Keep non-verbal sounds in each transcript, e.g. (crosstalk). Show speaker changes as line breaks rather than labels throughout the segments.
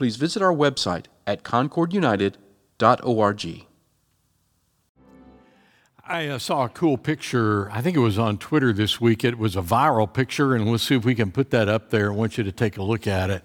please visit our website at concordunited.org.
I uh, saw a cool picture. I think it was on Twitter this week. It was a viral picture, and let's see if we can put that up there. I want you to take a look at it.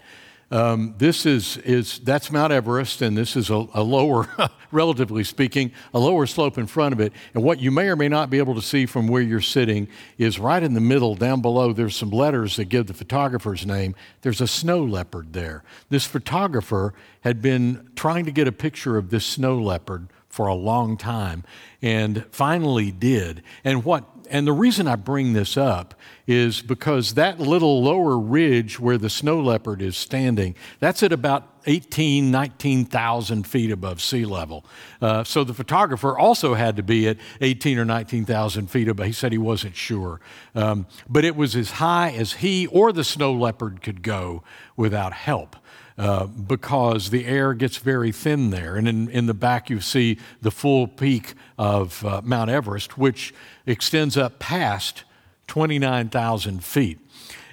Um, this is, is that's Mount Everest, and this is a, a lower, (laughs) relatively speaking, a lower slope in front of it. And what you may or may not be able to see from where you're sitting is right in the middle, down below. There's some letters that give the photographer's name. There's a snow leopard there. This photographer had been trying to get a picture of this snow leopard for a long time and finally did. And what and the reason I bring this up is because that little lower ridge where the snow leopard is standing, that's at about 18, 19,000 feet above sea level. Uh, so the photographer also had to be at 18 or 19,000 feet above. He said he wasn't sure. Um, but it was as high as he or the snow leopard could go without help. Uh, because the air gets very thin there. And in, in the back, you see the full peak of uh, Mount Everest, which extends up past 29,000 feet.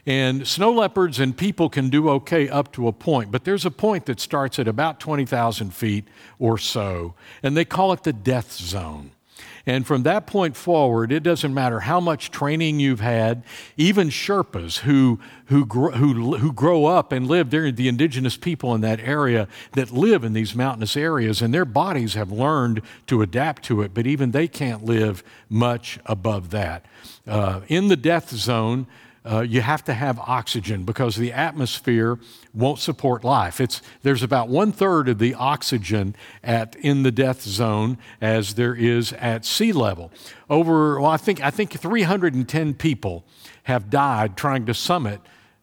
And snow leopards and people can do okay up to a point, but there's a point that starts at about 20,000 feet or so, and they call it the death zone. And from that point forward, it doesn't matter how much training you've had, even Sherpas who, who, who, who grow up and live, they're the indigenous people in that area that live in these mountainous areas, and their bodies have learned to adapt to it, but even they can't live much above that. Uh, in the death zone, uh, you have to have oxygen because the atmosphere won't support life. It's, there's about one third of the oxygen at, in the death zone as there is at sea level. Over, well, I think, I think 310 people have died trying to summit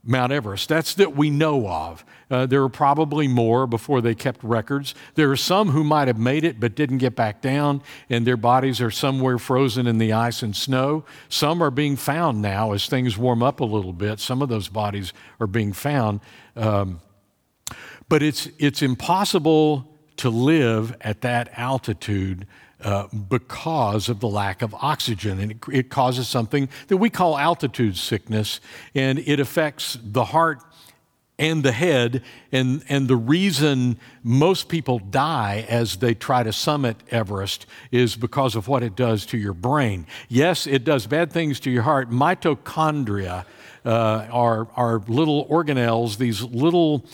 Mount Everest. That's that we know of. Uh, there are probably more before they kept records. There are some who might have made it but didn't get back down, and their bodies are somewhere frozen in the ice and snow. Some are being found now as things warm up a little bit. Some of those bodies are being found. Um, but it's, it's impossible to live at that altitude uh, because of the lack of oxygen. And it, it, causes something that we call altitude sickness, and it affects the heart and the head. And, and the reason most people die as they try to summit Everest is because of what it does to your brain. Yes, it does bad things to your heart. Mitochondria uh, are, are little organelles, these little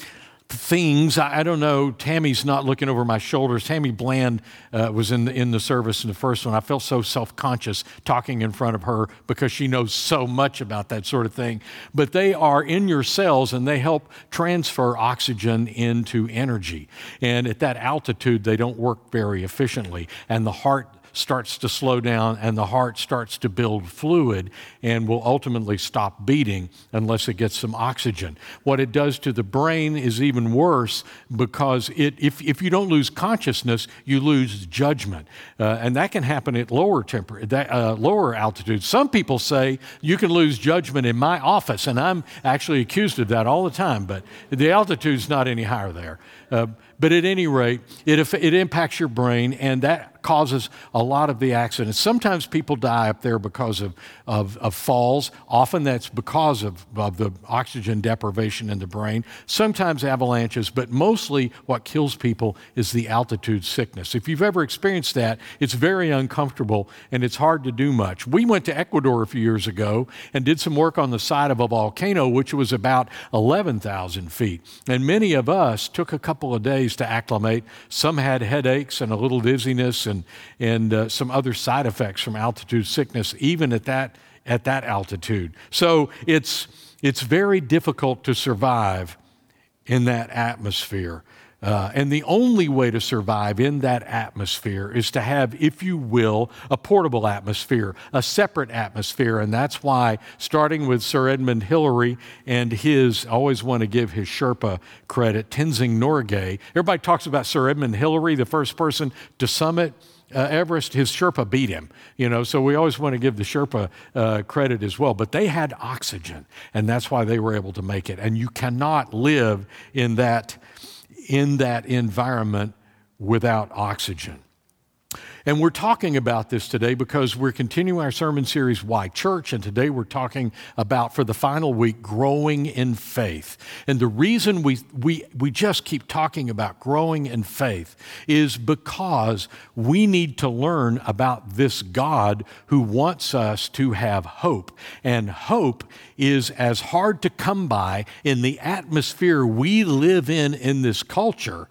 things. I, I, don't know. Tammy's not looking over my shoulders. Tammy Bland uh, was in the, in the service in the first one. I felt so self conscious talking in front of her because she knows so much about that sort of thing. But they are in your cells and they help transfer oxygen into energy. And at that altitude, they don't work very efficiently. And the heart starts to slow down and the heart starts to build fluid and will ultimately stop beating unless it gets some oxygen. What it does to the brain is even worse because it, if, if you don't lose consciousness, you lose judgment. Uh, and that can happen at lower, temper, that, uh, lower altitudes. Some people say you can lose judgment in my office, and I'm actually accused of that all the time, but the altitude's not any higher there. Uh, but at any rate, it, it impacts your brain, and that causes a lot of the accidents. Sometimes people die up there because of, of, of falls. Often that's because of, of the oxygen deprivation in the brain. Sometimes avalanches, but mostly what kills people is the altitude sickness. If you've ever experienced that, it's very uncomfortable and it's hard to do much. We went to Ecuador a few years ago and did some work on the side of a volcano, which was about 11,000 feet. And many of us took a couple of days to acclimate. Some had headaches and a little dizziness and and, and uh, some other side effects from altitude sickness, even at that, at that altitude. So it's, it's very difficult to survive in that atmosphere. Uh, and the only way to survive in that atmosphere is to have, if you will, a portable atmosphere, a separate atmosphere. And that's why, starting with Sir Edmund Hillary and his, I always want to give his Sherpa credit, Tenzing Norgay. Everybody talks about Sir Edmund Hillary, the first person to summit. Uh, Everest, his Sherpa beat him, you know, so we always want to give the Sherpa uh, credit as well. But they had oxygen, and that's why they were able to make it. And you cannot live in that in that environment without oxygen. And we're talking about this today because we're continuing our sermon series, Why Church? And today we're talking about, for the final week, growing in faith. And the reason we, we, we just keep talking about growing in faith is because we need to learn about this God who wants us to have hope. And hope is as hard to come by in the atmosphere we live in in this culture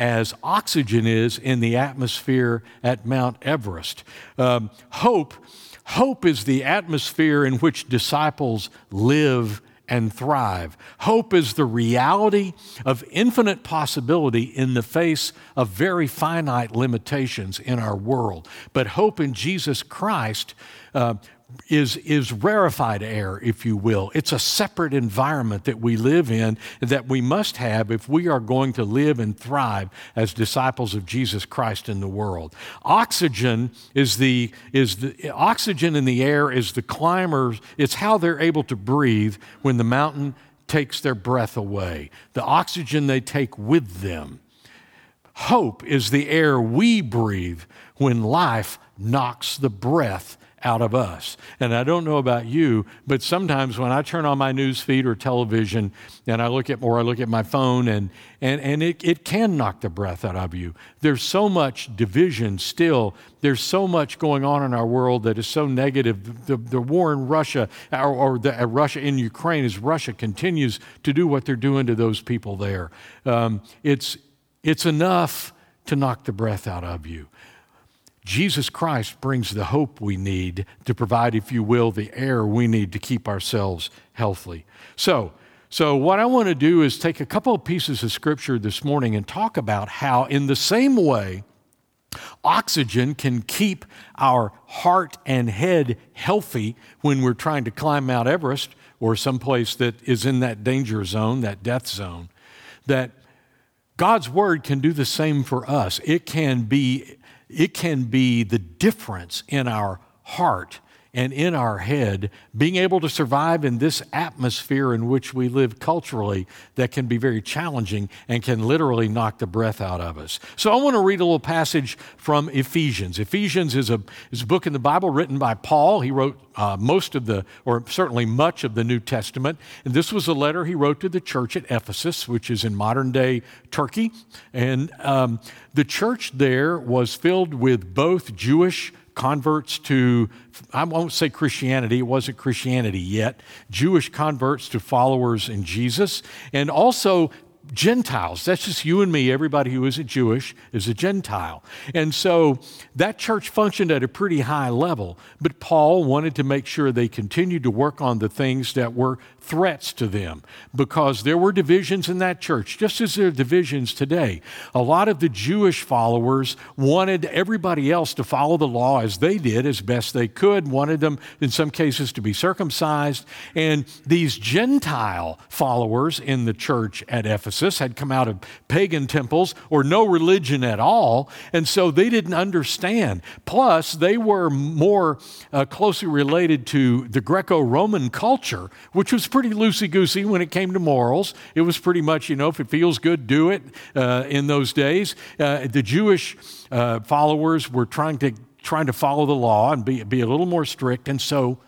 as oxygen is in the atmosphere at Mount Everest. Um, hope, hope is the atmosphere in which disciples live and thrive. Hope is the reality of infinite possibility in the face of very finite limitations in our world. But hope in Jesus Christ uh, is, is rarefied air, if you will. It's a separate environment that we live in that we must have if we are going to live and thrive as disciples of Jesus Christ in the world. Oxygen is the, is the oxygen in the air is the climbers, it's how they're able to breathe when the mountain takes their breath away, the oxygen they take with them. Hope is the air we breathe when life knocks the breath out of us. And I don't know about you, but sometimes when I turn on my news feed or television and I look at or I look at my phone and and, and it, it can knock the breath out of you. There's so much division still. There's so much going on in our world that is so negative. The, the war in Russia or, or the, uh, Russia in Ukraine as Russia continues to do what they're doing to those people there. Um, it's, it's enough to knock the breath out of you. Jesus Christ brings the hope we need to provide, if you will, the air we need to keep ourselves healthy. So, so what I want to do is take a couple of pieces of scripture this morning and talk about how, in the same way, oxygen can keep our heart and head healthy when we're trying to climb Mount Everest or someplace that is in that danger zone, that death zone, that God's word can do the same for us. It can be it can be the difference in our heart and in our head, being able to survive in this atmosphere in which we live culturally that can be very challenging and can literally knock the breath out of us. So, I want to read a little passage from Ephesians. Ephesians is a, is a book in the Bible written by Paul. He wrote uh, most of the, or certainly much of the New Testament. And this was a letter he wrote to the church at Ephesus, which is in modern day Turkey. And um, the church there was filled with both Jewish converts to, I won't say Christianity, it wasn't Christianity yet, Jewish converts to followers in Jesus, and also Gentiles. That's just you and me. Everybody who isn't Jewish is a Gentile. And so that church functioned at a pretty high level, but Paul wanted to make sure they continued to work on the things that were threats to them because there were divisions in that church, just as there are divisions today. A lot of the Jewish followers wanted everybody else to follow the law as they did, as best they could, wanted them, in some cases, to be circumcised. And these Gentile followers in the church at Ephesus had come out of pagan temples or no religion at all, and so they didn't understand. Plus, they were more uh, closely related to the Greco Roman culture, which was pretty loosey goosey when it came to morals. It was pretty much, you know, if it feels good, do it uh, in those days. Uh, the Jewish uh, followers were trying to, trying to follow the law and be, be a little more strict, and so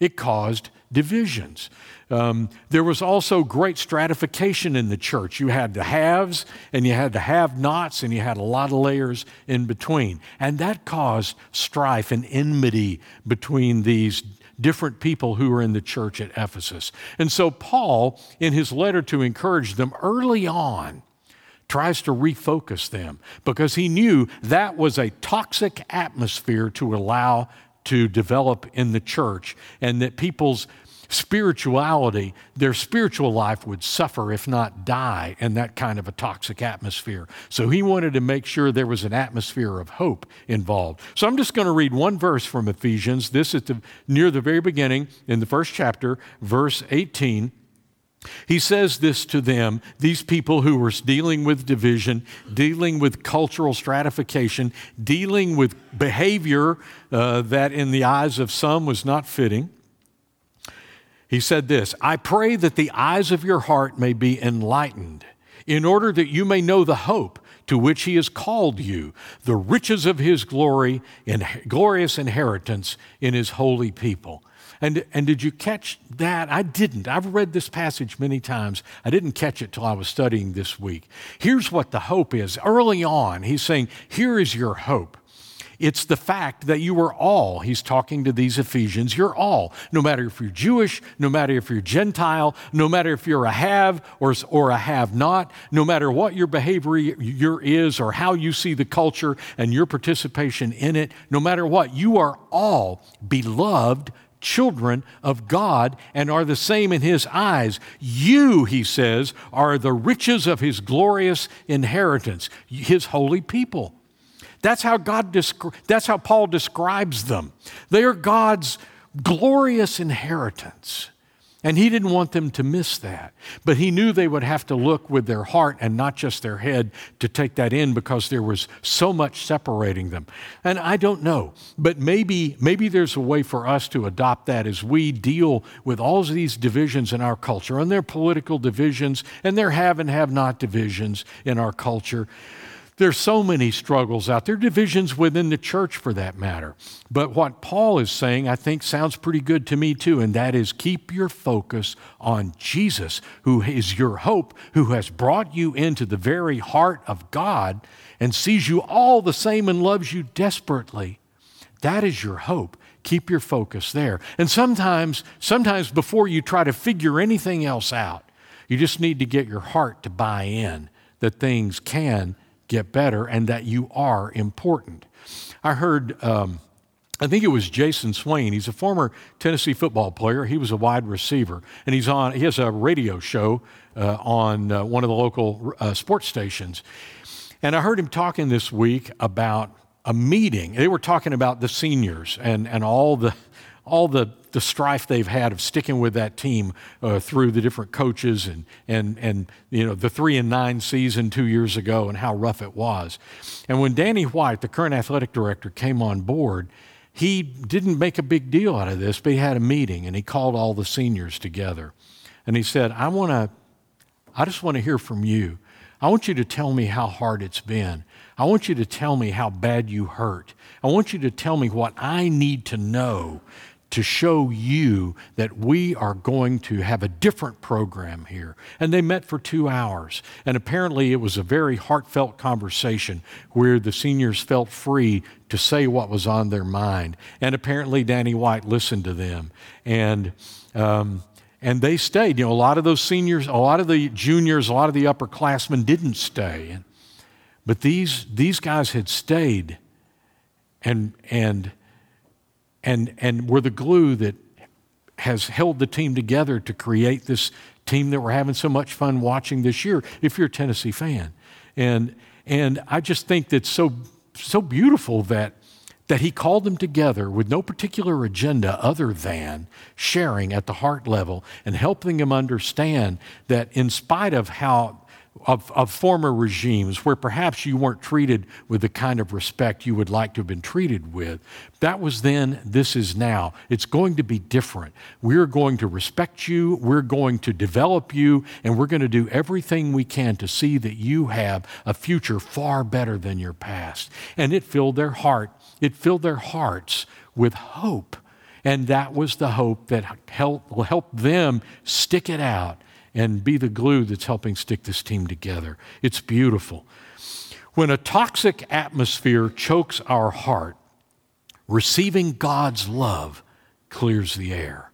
it caused divisions. Um, there was also great stratification in the church. You had the haves and you had the have nots, and you had a lot of layers in between. And that caused strife and enmity between these different people who were in the church at Ephesus. And so, Paul, in his letter to encourage them early on, tries to refocus them because he knew that was a toxic atmosphere to allow to develop in the church and that people's spirituality, their spiritual life would suffer, if not die, in that kind of a toxic atmosphere. So he wanted to make sure there was an atmosphere of hope involved. So I'm just going to read one verse from Ephesians. This is the, near the very beginning in the first chapter, verse 18. He says this to them, these people who were dealing with division, dealing with cultural stratification, dealing with behavior uh, that in the eyes of some was not fitting. He said this I pray that the eyes of your heart may be enlightened, in order that you may know the hope to which he has called you, the riches of his glory and glorious inheritance in his holy people. And, and did you catch that? I didn't. I've read this passage many times. I didn't catch it till I was studying this week. Here's what the hope is. Early on, he's saying, Here is your hope. It's the fact that you are all, he's talking to these Ephesians, you're all, no matter if you're Jewish, no matter if you're Gentile, no matter if you're a have or, or a have not, no matter what your behavior your is or how you see the culture and your participation in it, no matter what, you are all beloved children of God and are the same in his eyes. You, he says, are the riches of his glorious inheritance, his holy people. That's how God descri- that's how Paul describes them. They are God's glorious inheritance. And he didn't want them to miss that. But he knew they would have to look with their heart and not just their head to take that in because there was so much separating them. And I don't know, but maybe, maybe there's a way for us to adopt that as we deal with all of these divisions in our culture and their political divisions and their have and have not divisions in our culture. There's so many struggles out there, divisions within the church for that matter. But what Paul is saying, I think, sounds pretty good to me too, and that is keep your focus on Jesus, who is your hope, who has brought you into the very heart of God and sees you all the same and loves you desperately. That is your hope. Keep your focus there. And sometimes, sometimes before you try to figure anything else out, you just need to get your heart to buy in that things can get better and that you are important. I heard, um, I think it was Jayson Swain. He's a former Tennessee football player. He was a wide receiver, and he's on. He has a radio show uh, on uh, one of the local uh, sports stations. And I heard him talking this week about a meeting. They were talking about the seniors and, and all the all the, the strife they've had of sticking with that team uh, through the different coaches and, and, and you know, the three and nine season two years ago and how rough it was. And when Danny White, the current athletic director, came on board, he didn't make a big deal out of this, but he had a meeting and he called all the seniors together. And he said, I want to, I just want to hear from you. I want you to tell me how hard it's been. I want you to tell me how bad you hurt. I want you to tell me what I need to know to show you that we are going to have a different program here. And they met for two hours. And apparently, it was a very heartfelt conversation where the seniors felt free to say what was on their mind. And apparently, Danny White listened to them. And, um, and they stayed. You know, a lot of those seniors, a lot of the juniors, a lot of the upperclassmen didn't stay. But these, these guys had stayed. And, and and, and were the glue that has held the team together to create this team that we're having so much fun watching this year, if you're a Tennessee fan. And, and I just think that's so, so beautiful that, that he called them together with no particular agenda other than sharing at the heart level and helping them understand that in spite of how of, of former regimes where perhaps you weren't treated with the kind of respect you would like to have been treated with. That was then, this is now. It's going to be different. We're going to respect you, we're going to develop you, and we're going to do everything we can to see that you have a future far better than your past. And it filled their heart, it filled their hearts with hope. And that was the hope that helped, help them stick it out and be the glue that's helping stick this team together. It's beautiful. When a toxic atmosphere chokes our heart, receiving God's love clears the air.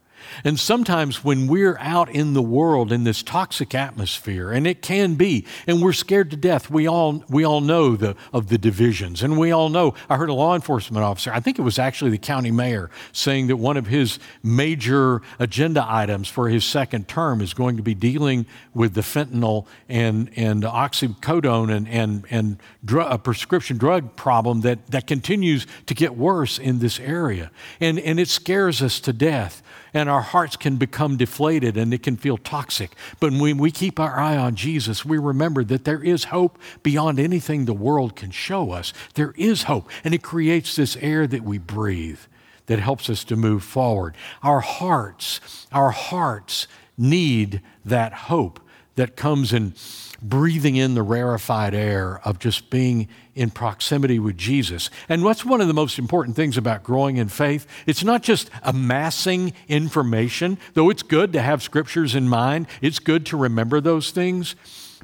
And sometimes when we're out in the world in this toxic atmosphere, and it can be, and we're scared to death, we all, we all know the, of the divisions. And we all know, I heard a law enforcement officer, I think it was actually the county mayor, saying that one of his major agenda items for his second term is going to be dealing with the fentanyl and, and oxycodone and, and, and drug, a prescription drug problem that, that continues to get worse in this area. And, and it scares us to death and our hearts can become deflated and it can feel toxic. But when we keep our eye on Jesus, we remember that there is hope beyond anything the world can show us. There is hope, and it creates this air that we breathe that helps us to move forward. Our hearts, our hearts need that hope that comes in breathing in the rarefied air of just being in proximity with Jesus. And what's one of the most important things about growing in faith? It's not just amassing information, though it's good to have scriptures in mind, it's good to remember those things.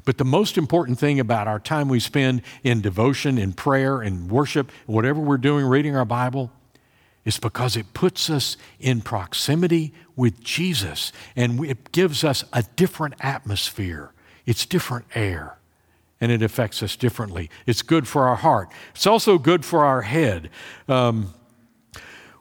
But the most important thing about our time we spend in devotion, in prayer, in worship, whatever we're doing, reading our Bible, is because it puts us in proximity with Jesus and it gives us a different atmosphere. It's different air and it affects us differently. It's good for our heart, it's also good for our head. Um,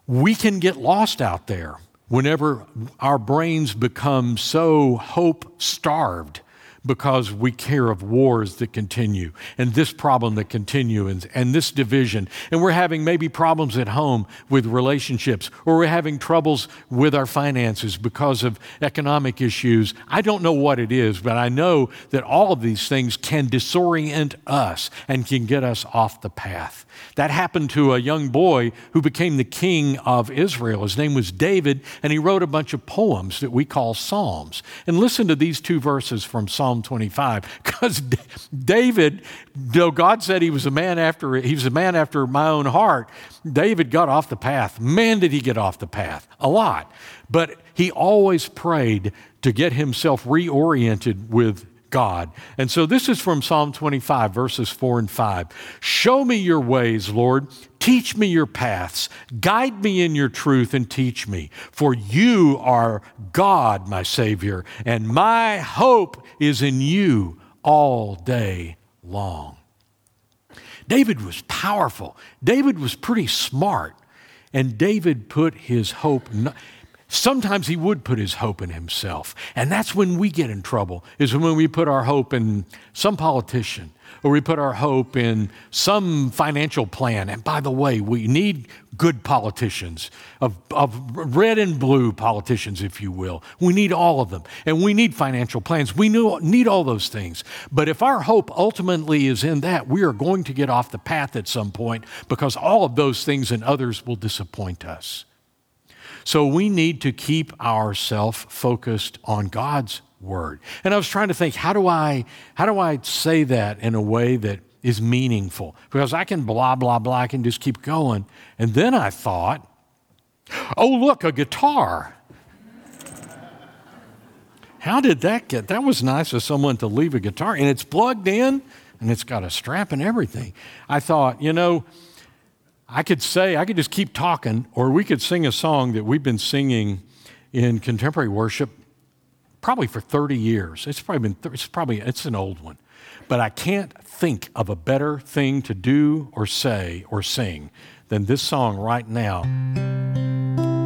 we can get lost out there whenever our brains become so hope starved because we care of wars that continue and this problem that continues and, this division. And we're having maybe problems at home with relationships or we're having troubles with our finances because of economic issues. I don't know what it is, but I know that all of these things can disorient us and can get us off the path. That happened to a young boy who became the king of Israel. His name was David, and he wrote a bunch of poems that we call Psalms. And listen to these two verses from Psalm 25. Because (laughs) David, though God said he was a man after he was a man after my own heart, David got off the path. Man, did he get off the path. A lot. But he always prayed to get himself reoriented with God. And so this is from Psalm 25, verses 4 and 5. Show me your ways, Lord. Teach me your paths. Guide me in your truth and teach me. For you are God, my Savior, and my hope is in you all day long. David was powerful. David was pretty smart. And David put his hope. Sometimes he would put his hope in himself. And that's when we get in trouble, is when we put our hope in some politician or we put our hope in some financial plan. And by the way, we need good politicians, of, of red and blue politicians, if you will. We need all of them. And we need financial plans. We need all those things. But if our hope ultimately is in that, we are going to get off the path at some point because all of those things and others will disappoint us. So we need to keep ourselves focused on God's word. And I was trying to think, how do I how do I say that in a way that is meaningful? Because I can blah blah blah, I can just keep going. And then I thought, oh look, a guitar. How did that get? That was nice of someone to leave a guitar, and it's plugged in, and it's got a strap and everything. I thought, you know, I could say, I could just keep talking, or we could sing a song that we've been singing in contemporary worship probably for 30 years. It's probably been, it's probably, it's an old one. But I can't think of a better thing to do or say or sing than this song right now.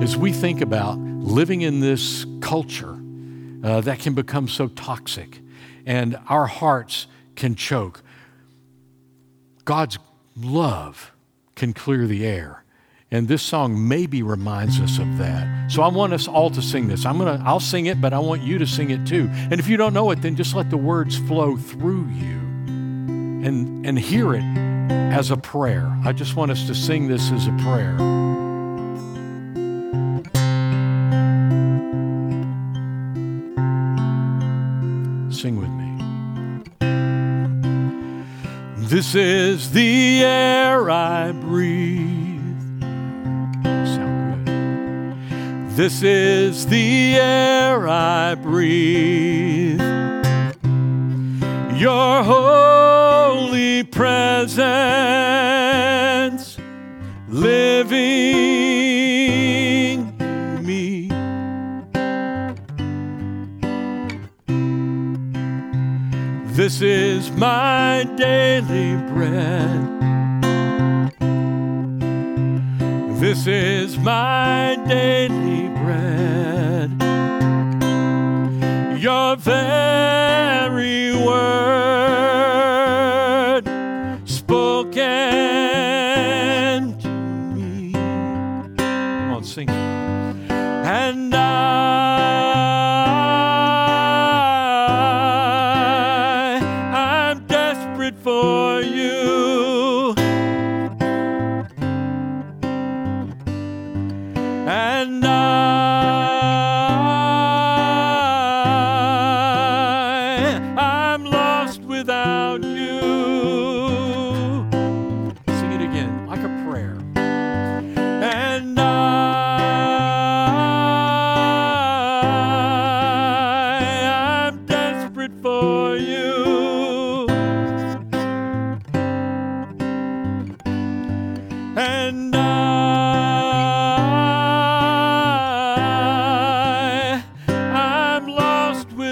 As we think about living in this culture uh, that can become so toxic and our hearts can choke, God's love can clear the air. And this song maybe reminds us of that. So I want us all to sing this. I'm gonna I'll sing it, but I want you to sing it too. And if you don't know it, then just let the words flow through you and and hear it as a prayer. I just want us to sing this as a prayer. This is the air I breathe. Sound good. This is the air I breathe. Your holy presence This is my daily bread. This is my daily bread. Your very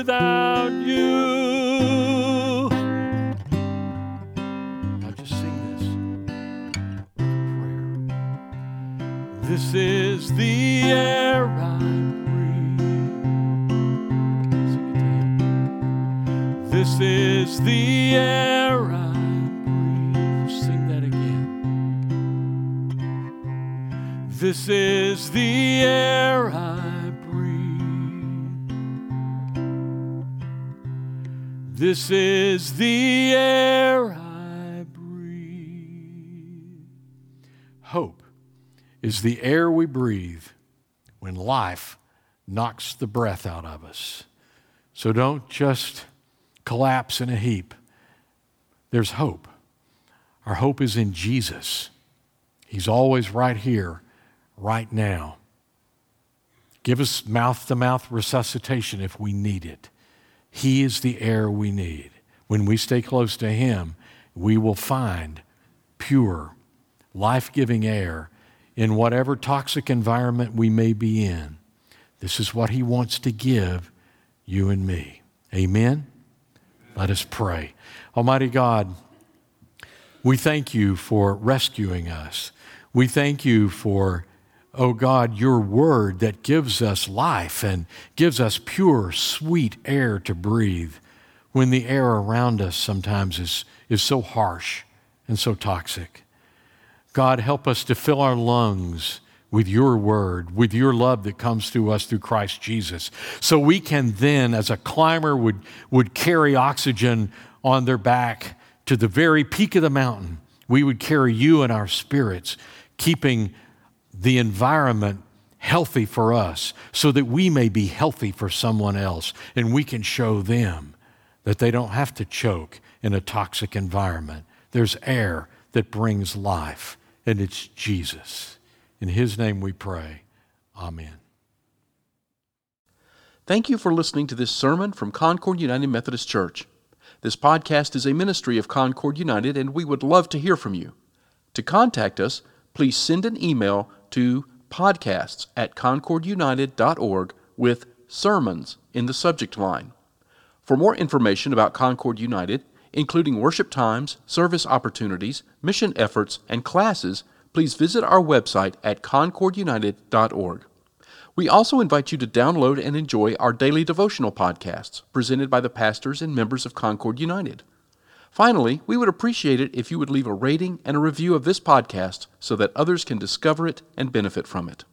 without you. Now just sing this prayer. This is the air I breathe. Sing it to. This is the air I breathe. Sing that again. This is the air This is the air I breathe. Hope is the air we breathe when life knocks the breath out of us. So don't just collapse in a heap. There's hope. Our hope is in Jesus. He's always right here, right now. Give us mouth to mouth resuscitation if we need it. He is the air we need. When we stay close to Him, we will find pure, life giving air in whatever toxic environment we may be in. This is what He wants to give you and me. Amen? Let us pray. Almighty God, we thank you for rescuing us. We thank you for, oh God, your word that gives us life and gives us pure, sweet air to breathe when the air around us sometimes is, is so harsh and so toxic. God, help us to fill our lungs with your word, with your love that comes to us through Christ Jesus. So we can then, as a climber would, would carry oxygen on their back to the very peak of the mountain, we would carry you in our spirits, keeping the environment healthy for us so that we may be healthy for someone else and we can show them that they don't have to choke in a toxic environment. There's air that brings life, and it's Jesus. In His name we pray. Amen.
Thank you for listening to this sermon from Concord United Methodist Church. This podcast is a ministry of Concord United, and we would love to hear from you. To contact us, please send an email to podcasts at concordunited.org with sermons in the subject line. For more information about Concord United, including worship times, service opportunities, mission efforts, and classes, please visit our website at concordunited.org. We also invite you to download and enjoy our daily devotional podcasts presented by the pastors and members of Concord United. Finally, we would appreciate it if you would leave a rating and a review of this podcast so that others can discover it and benefit from it.